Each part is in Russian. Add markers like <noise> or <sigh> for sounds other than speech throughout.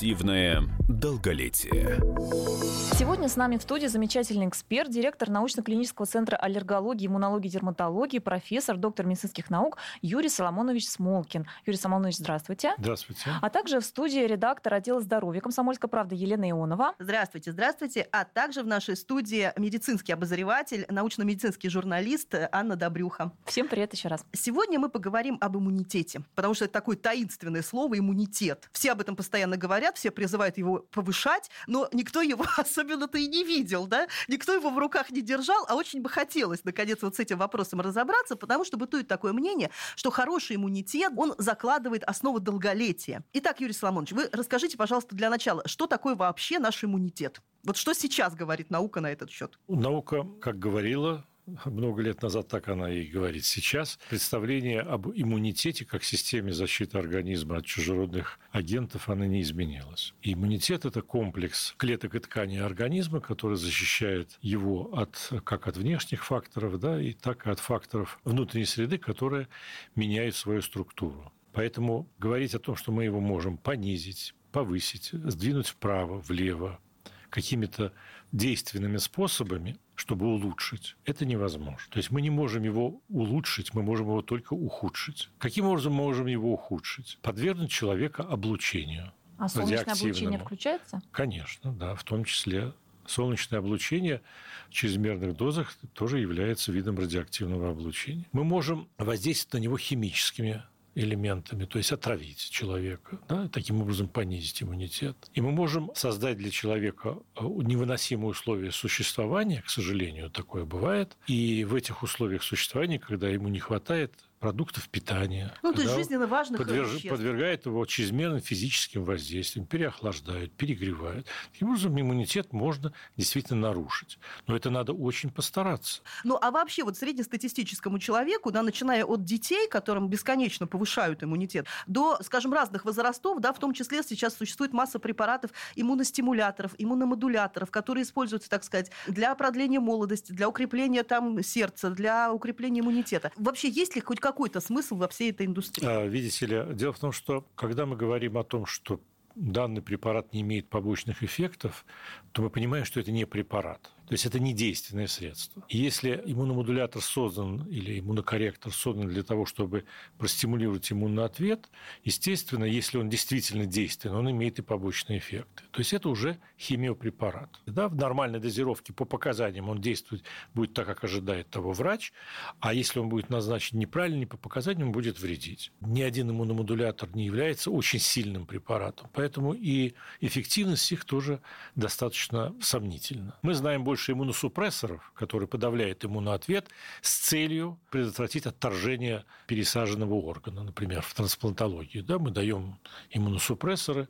Активное долголетие. Сегодня с нами в студии замечательный эксперт, директор научно-клинического центра аллергологии, иммунологии, дерматологии, профессор, доктор медицинских наук Юрий Соломонович Смолкин. Юрий Соломонович, здравствуйте. Здравствуйте. А также в студии редактор отдела здоровья «Комсомольской правды» Елена Ионова. Здравствуйте, здравствуйте. А также в нашей студии медицинский обозреватель, научно-медицинский журналист Анна Добрюха. Всем привет еще раз. Сегодня мы поговорим об иммунитете, потому что это такое таинственное слово «иммунитет». Все об этом постоянно говорят, все призывают его повышать, но никто его <laughs> особенно-то и не видел, да? Никто его в руках не держал, а очень бы хотелось, наконец, вот с этим вопросом разобраться, потому что бытует такое мнение, что хороший иммунитет, он закладывает основу долголетия. Итак, Юрий Соломонович, вы расскажите, пожалуйста, для начала, что такое вообще наш иммунитет? Вот что сейчас говорит наука на этот счет? Наука, как говорила, много лет назад так она и говорит сейчас, представление об иммунитете как системе защиты организма от чужеродных агентов, она не изменилась. И иммунитет – это комплекс клеток и тканей организма, который защищает его от, как от внешних факторов, да, и так и от факторов внутренней среды, которые меняют свою структуру. Поэтому говорить о том, что мы его можем понизить, повысить, сдвинуть вправо, влево, какими-то действенными способами, чтобы улучшить, это невозможно. То есть мы не можем его улучшить, мы можем его только ухудшить. Каким образом мы можем его ухудшить? Подвергнуть человека облучению. А солнечное облучение включается? Конечно, да, в том числе солнечное облучение в чрезмерных дозах тоже является видом радиоактивного облучения. Мы можем воздействовать на него химическими элементами, то есть отравить человека, да, таким образом понизить иммунитет. И мы можем создать для человека э, невыносимые условия существования, к сожалению, такое бывает. И в этих условиях существования, когда ему не хватает продуктов питания. Ну, то есть жизненно важных подверж... подвергает его чрезмерным физическим воздействиям, переохлаждают, перегревают. Таким образом, иммунитет можно действительно нарушить. Но это надо очень постараться. Ну, а вообще вот среднестатистическому человеку, да, начиная от детей, которым бесконечно повышают иммунитет, до, скажем, разных возрастов, да, в том числе сейчас существует масса препаратов иммуностимуляторов, иммуномодуляторов, которые используются, так сказать, для продления молодости, для укрепления там сердца, для укрепления иммунитета. Вообще есть ли хоть какой-то смысл во всей этой индустрии. А, видите ли, дело в том, что когда мы говорим о том, что данный препарат не имеет побочных эффектов, то мы понимаем, что это не препарат. То есть это не действенное средство. И если иммуномодулятор создан или иммунокорректор создан для того, чтобы простимулировать иммунный ответ, естественно, если он действительно действенный, он имеет и побочные эффекты. То есть это уже химиопрепарат. Да, в нормальной дозировке по показаниям он действует будет так, как ожидает того врач, а если он будет назначен неправильно, не по показаниям, он будет вредить. Ни один иммуномодулятор не является очень сильным препаратом, поэтому и эффективность их тоже достаточно сомнительна. Мы знаем больше больше иммуносупрессоров, которые подавляют иммуноответ с целью предотвратить отторжение пересаженного органа, например, в трансплантологии. Да, мы даем иммуносупрессоры,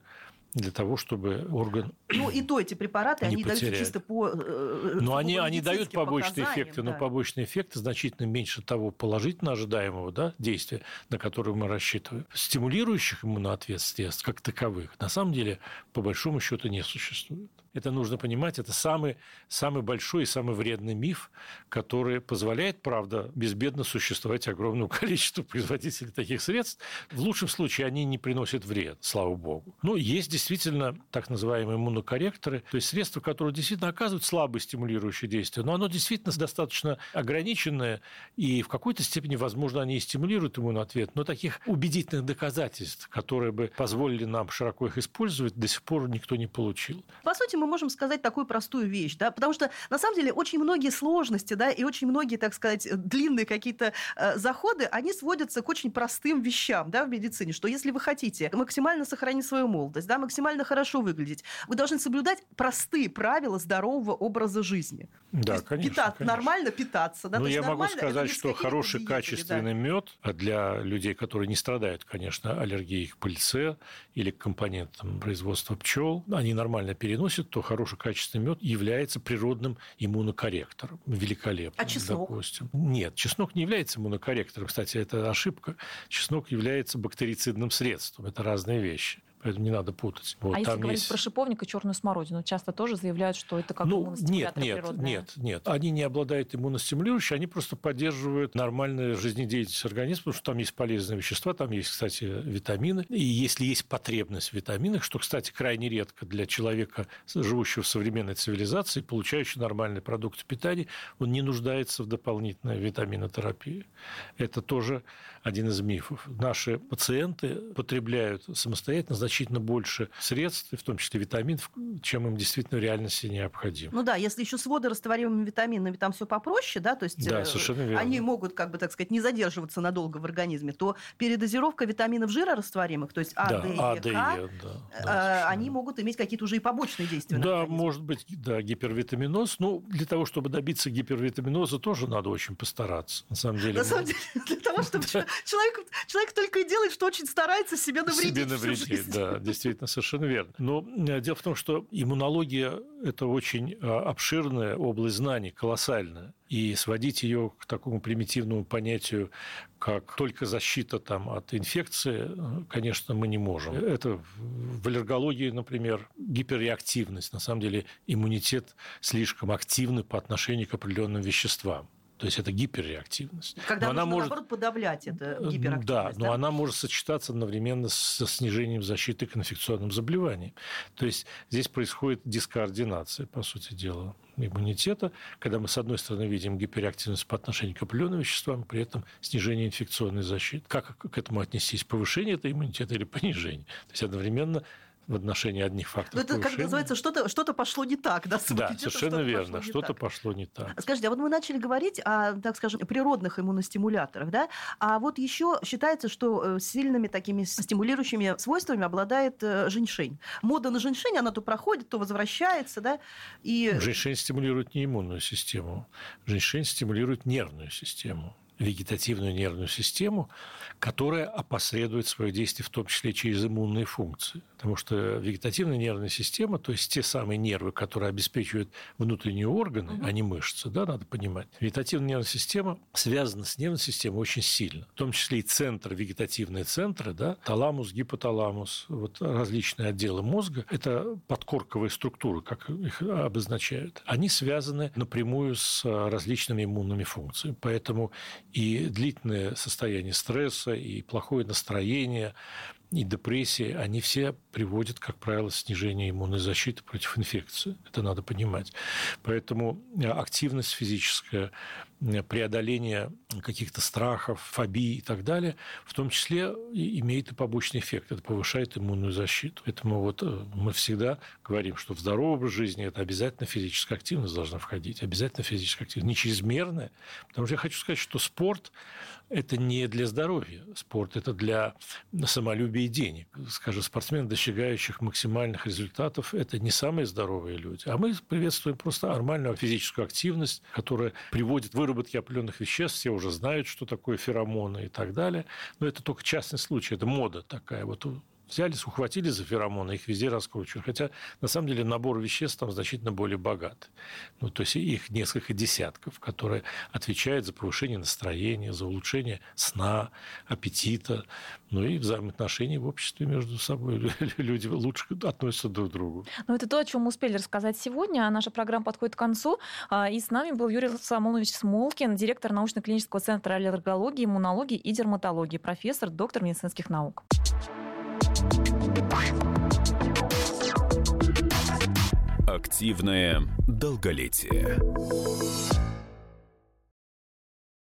для того, чтобы орган <clears throat> Ну, и то эти препараты, они потеряет. дают чисто по Но они, они дают побочные эффекты, да. но побочные эффекты значительно меньше того положительно ожидаемого да, действия, на которое мы рассчитываем. Стимулирующих иммуноответ средств, как таковых, на самом деле, по большому счету, не существует. Это нужно понимать, это самый, самый большой и самый вредный миф, который позволяет, правда, безбедно существовать огромному <laughs> количеству производителей таких средств. В лучшем случае они не приносят вред, слава богу. Но есть действительно так называемые иммунокорректоры, то есть средства, которые действительно оказывают слабое стимулирующее действие, но оно действительно достаточно ограниченное, и в какой-то степени, возможно, они и стимулируют иммунответ, но таких убедительных доказательств, которые бы позволили нам широко их использовать, до сих пор никто не получил. По сути, мы можем сказать такую простую вещь, да, потому что на самом деле очень многие сложности, да, и очень многие, так сказать, длинные какие-то э, заходы, они сводятся к очень простым вещам, да, в медицине, что если вы хотите максимально сохранить свою молодость, да, максимально хорошо выглядеть, вы должны соблюдать простые правила здорового образа жизни. Да, есть конечно, питаться, конечно. Нормально питаться, да. Ну, я могу сказать, что хороший качественный да. мед для людей, которые не страдают, конечно, аллергией к пыльце или к компонентам производства пчел, они нормально переносят, то хороший качественный мед является природным иммунокорректором. Великолепным, А чеснок? допустим. Нет, чеснок не является иммунокорректором. Кстати, это ошибка. Чеснок является бактерицидным средством. Это разные вещи. Поэтому не надо путать. Вот, а если говорить есть... про шиповник и черную смородину, часто тоже заявляют, что это как ну, нет, нет, природная. нет, нет. Они не обладают иммуностимулирующими, они просто поддерживают нормальную жизнедеятельность организма, потому что там есть полезные вещества, там есть, кстати, витамины. И если есть потребность в витаминах, что, кстати, крайне редко для человека, живущего в современной цивилизации, получающего нормальные продукты питания, он не нуждается в дополнительной витаминотерапии. Это тоже один из мифов. Наши пациенты потребляют самостоятельно значительно больше средств, в том числе витаминов, чем им действительно в реальности необходимо. Ну да, если еще с водорастворимыми витаминами там все попроще, да, то есть да, совершенно верно. они могут, как бы так сказать, не задерживаться надолго в организме, то передозировка витаминов жирорастворимых, то есть А, да, Д, а, Д, К, да, да, они могут иметь какие-то уже и побочные действия. Да, может быть, да, гипервитаминоз. Ну, для того, чтобы добиться гипервитаминоза, тоже надо очень постараться. На самом деле. На самом деле, <laughs> для того, чтобы человек, человек только и делает, что очень старается себе навредить. Себе навредить, да, действительно, совершенно верно. Но э, дело в том, что иммунология – это очень э, обширная область знаний, колоссальная. И сводить ее к такому примитивному понятию, как только защита там, от инфекции, э, конечно, мы не можем. Это в аллергологии, например, гиперреактивность. На самом деле иммунитет слишком активный по отношению к определенным веществам. То есть это гиперреактивность. Когда но нужно, она может... наоборот, подавлять это гиперактивность. Да, но да? она может сочетаться одновременно со снижением защиты к инфекционным заболеваниям. То есть здесь происходит дискоординация, по сути дела, иммунитета, когда мы, с одной стороны, видим гиперреактивность по отношению к определенным веществам, при этом снижение инфекционной защиты. Как к этому отнестись? Повышение этого иммунитета или понижение? То есть одновременно в отношении одних факторов. Но это, повышения. как называется, что-то что пошло не так, да? Да, совершенно что верно, что-то пошло не так. Скажите, а вот мы начали говорить о, так скажем, природных иммуностимуляторах, да? А вот еще считается, что э, сильными такими стимулирующими свойствами обладает э, женьшень. Мода на женьшень, она то проходит, то возвращается, да? И... Женьшень стимулирует не иммунную систему, женьшень стимулирует нервную систему вегетативную нервную систему, которая опосредует свое действие в том числе через иммунные функции. Потому что вегетативная нервная система, то есть те самые нервы, которые обеспечивают внутренние органы, угу. а не мышцы, да, надо понимать. Вегетативная нервная система связана с нервной системой очень сильно. В том числе и центр, вегетативные центры, да, таламус, гипоталамус, вот различные отделы мозга, это подкорковые структуры, как их обозначают, они связаны напрямую с различными иммунными функциями. Поэтому и длительное состояние стресса, и плохое настроение, и депрессии, они все приводят, как правило, к снижению иммунной защиты против инфекции. Это надо понимать. Поэтому э, активность физическая, преодоление каких-то страхов, фобий и так далее, в том числе имеет и побочный эффект. Это повышает иммунную защиту. Поэтому вот э, мы всегда говорим, что в здоровый образ жизни это обязательно физическая активность должна входить. Обязательно физическая активность. Не чрезмерная. Потому что я хочу сказать, что спорт это не для здоровья. Спорт – это для самолюбия и денег. Скажем, спортсмены, достигающих максимальных результатов, это не самые здоровые люди. А мы приветствуем просто нормальную физическую активность, которая приводит к выработке определенных веществ. Все уже знают, что такое феромоны и так далее. Но это только частный случай, это мода такая. Вот взялись, ухватили за феромоны, их везде раскручивают. Хотя, на самом деле, набор веществ там значительно более богат. Ну, то есть их несколько десятков, которые отвечают за повышение настроения, за улучшение сна, аппетита, ну и взаимоотношений в обществе между собой. <laughs> Люди лучше относятся друг к другу. Ну, это то, о чем мы успели рассказать сегодня. Наша программа подходит к концу. А, и с нами был Юрий Самонович Смолкин, директор научно-клинического центра аллергологии, иммунологии и дерматологии, профессор, доктор медицинских наук. Активное долголетие.